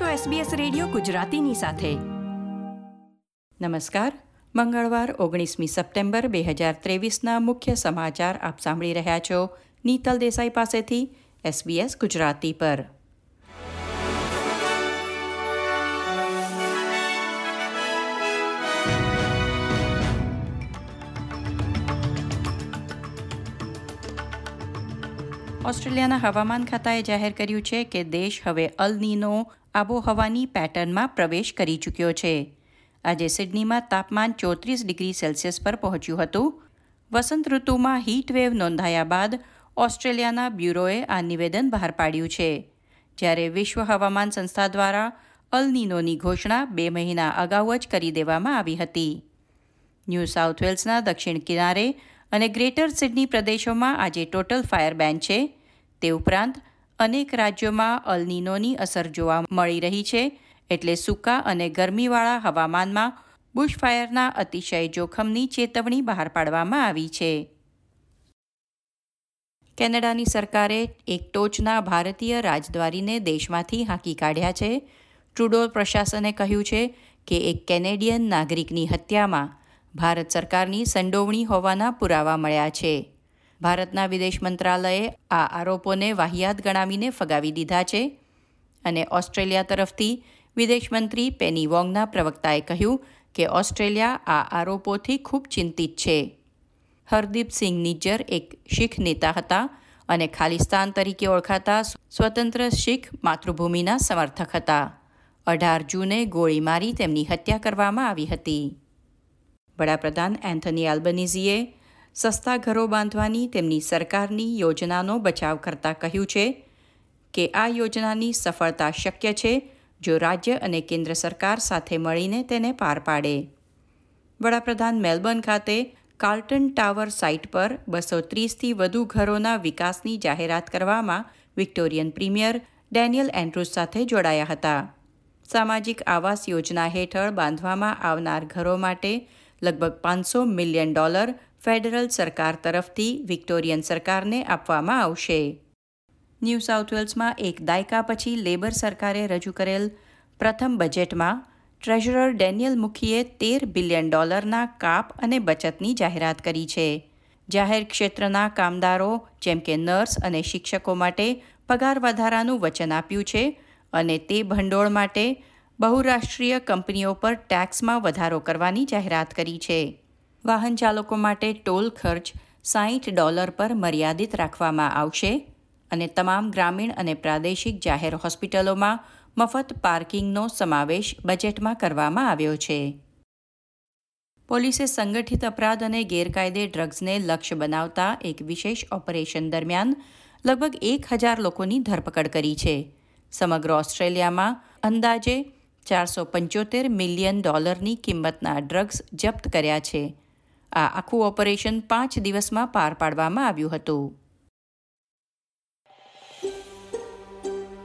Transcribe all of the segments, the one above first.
છો SBS radio ગુજરાતીની સાથે. નમસ્કાર. મંગળવાર, ઓગણીસમી સપ્ટેમ્બર બે હજાર ત્રેવીસના મુખ્ય સમાચાર આપ સાંભળી રહ્યા છો નીતલ દેસાઈ પાસેથી SBS ગુજરાતી પર. ઓસ્ટ્રેલિયાના હવામાન ખાતાએ જાહેર કર્યું છે કે દેશ હવે અલનીનો આબોહવાની પેટર્નમાં પ્રવેશ કરી ચૂક્યો છે. આજે સિડનીમાં તાપમાન ચોત્રીસ ડિગ્રી સેલ્સિયસ પર પહોંચ્યું હતું. વસંત ઋતુમાં હીટવેવ નોંધાયા બાદ ઓસ્ટ્રેલિયાના બ્યુરોએ આ નિવેદન બહાર પાડ્યું છે. જ્યારે વિશ્વ હવામાન સંસ્થા દ્વારા અલનીનોની ઘોષણા બે મહિના અગાઉ જ કરી દેવામાં આવી હતી. ન્યૂ સાઉથ વેલ્સના દક્ષિણ કિનારે અને ગ્રેટર સિડની પ્રદેશોમાં આજે ટોટલ ફાયર બેન છે. તે ઉપરાંત અનેક રાજ્યોમાં અલનીનોની અસર જોવા મળી રહી છે, એટલે સૂકા અને ગરમીવાળા હવામાનમાં બુશફાયરના અતિશય જોખમની ચેતવણી બહાર પાડવામાં આવી છે. કેનેડાની સરકારે એક ટોચના ભારતીય રાજદ્વારીને દેશમાંથી હાંકી કાઢ્યા છે. ટ્રુડો પ્રશાસને કહ્યું છે કે એક કેનેડિયન નાગરિકની હત્યામાં ભારત સરકારની સંડોવણી હોવાના પુરાવા મળ્યા છે. ભારતના વિદેશ મંત્રાલયે આ આરોપોને વાહિયાત ગણાવીને ફગાવી દીધા છે અને ઓસ્ટ્રેલિયા તરફથી વિદેશ મંત્રી પેની વોંગના પ્રવક્તાએ કહ્યું કે ઓસ્ટ્રેલિયા આ આરોપોથી ખૂબ ચિંતિત છે. હરદીપસિંહ નિજ્જર એક શીખ નેતા હતા અને ખાલિસ્તાન તરીકે ઓળખાતા સ્વતંત્ર શીખ માતૃભૂમિના સમર્થક હતા. અઢાર જૂને ગોળી મારી તેમની હત્યા કરવામાં આવી હતી. વડાપ્રધાન એન્થની આલ્બનીઝીએ સસ્તા ઘરો બાંધવાની તેમની સરકારની યોજનાનો બચાવ કરતા કહ્યું છે કે આ યોજનાની સફળતા શક્ય છે જો રાજ્ય અને કેન્દ્ર સરકાર સાથે મળીને તેને પાર પાડે. વડાપ્રધાન મેલબર્ન ખાતે કાર્લટન ટાવર સાઇટ પર બસો ત્રીસથી વધુ ઘરોના વિકાસની જાહેરાત કરવામાં વિક્ટોરિયન પ્રીમિયર ડેનિયલ એન્ડ્રુઝ સાથે જોડાયા હતા. સામાજિક આવાસ યોજના હેઠળ બાંધવામાં આવનાર ઘરો માટે લગભગ પાંચસો મિલિયન ડોલર ફેડરલ સરકાર તરફથી વિક્ટોરિયન સરકારને આપવામાં આવશે. ન્યૂ સાઉથ વેલ્સમાં એક દાયકા પછી લેબર સરકારે રજૂ કરેલ પ્રથમ બજેટમાં ટ્રેઝરર ડેનિયલ મુખીએ તેર બિલિયન ડોલરના કાપ અને બચતની જાહેરાત કરી છે. જાહેર ક્ષેત્રના કામદારો, જેમ કે નર્સ અને શિક્ષકો માટે પગાર વધારાનું વચન આપ્યું છે અને તે ભંડોળ માટે બહુરાષ્ટ્રીય કંપનીઓ પર ટેક્સમાં વધારો કરવાની જાહેરાત કરી છે. વાહન ચાલકો માટે ટોલ ખર્ચ સાહીઠ ડોલર પર મર્યાદિત રાખવામાં આવશે અને તમામ ગ્રામીણ અને પ્રાદેશિક જાહેર હોસ્પિટલોમાં મફત પાર્કિંગનો સમાવેશ બજેટમાં કરવામાં આવ્યો છે. પોલીસે સંગઠિત અપરાધ અને ગેરકાયદે ડ્રગ્સને લક્ષ્ય બનાવતા એક વિશેષ ઓપરેશન દરમિયાન લગભગ એક હજાર લોકોની ધરપકડ કરી છે. સમગ્ર ઓસ્ટ્રેલિયામાં અંદાજે ચારસો પંચોતેર મિલિયન ડોલરની કિંમતના ડ્રગ્સ જપ્ત કર્યા છે. આ આખું ઓપરેશન પાંચ દિવસમાં પાર પાડવામાં આવ્યું હતું.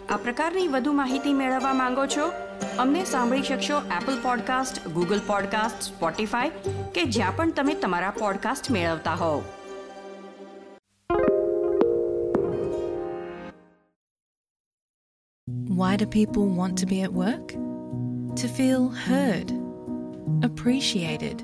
આ પ્રકારની વધુ માહિતી મેળવવા માંગો છો? અમને સાંભળી શકશો Apple podcast Google podcast Spotify કે જ્યાં પણ તમે તમારા પોડકાસ્ટ મેળવતા હોવ. Why do people want to be at work? to feel heard, appreciated,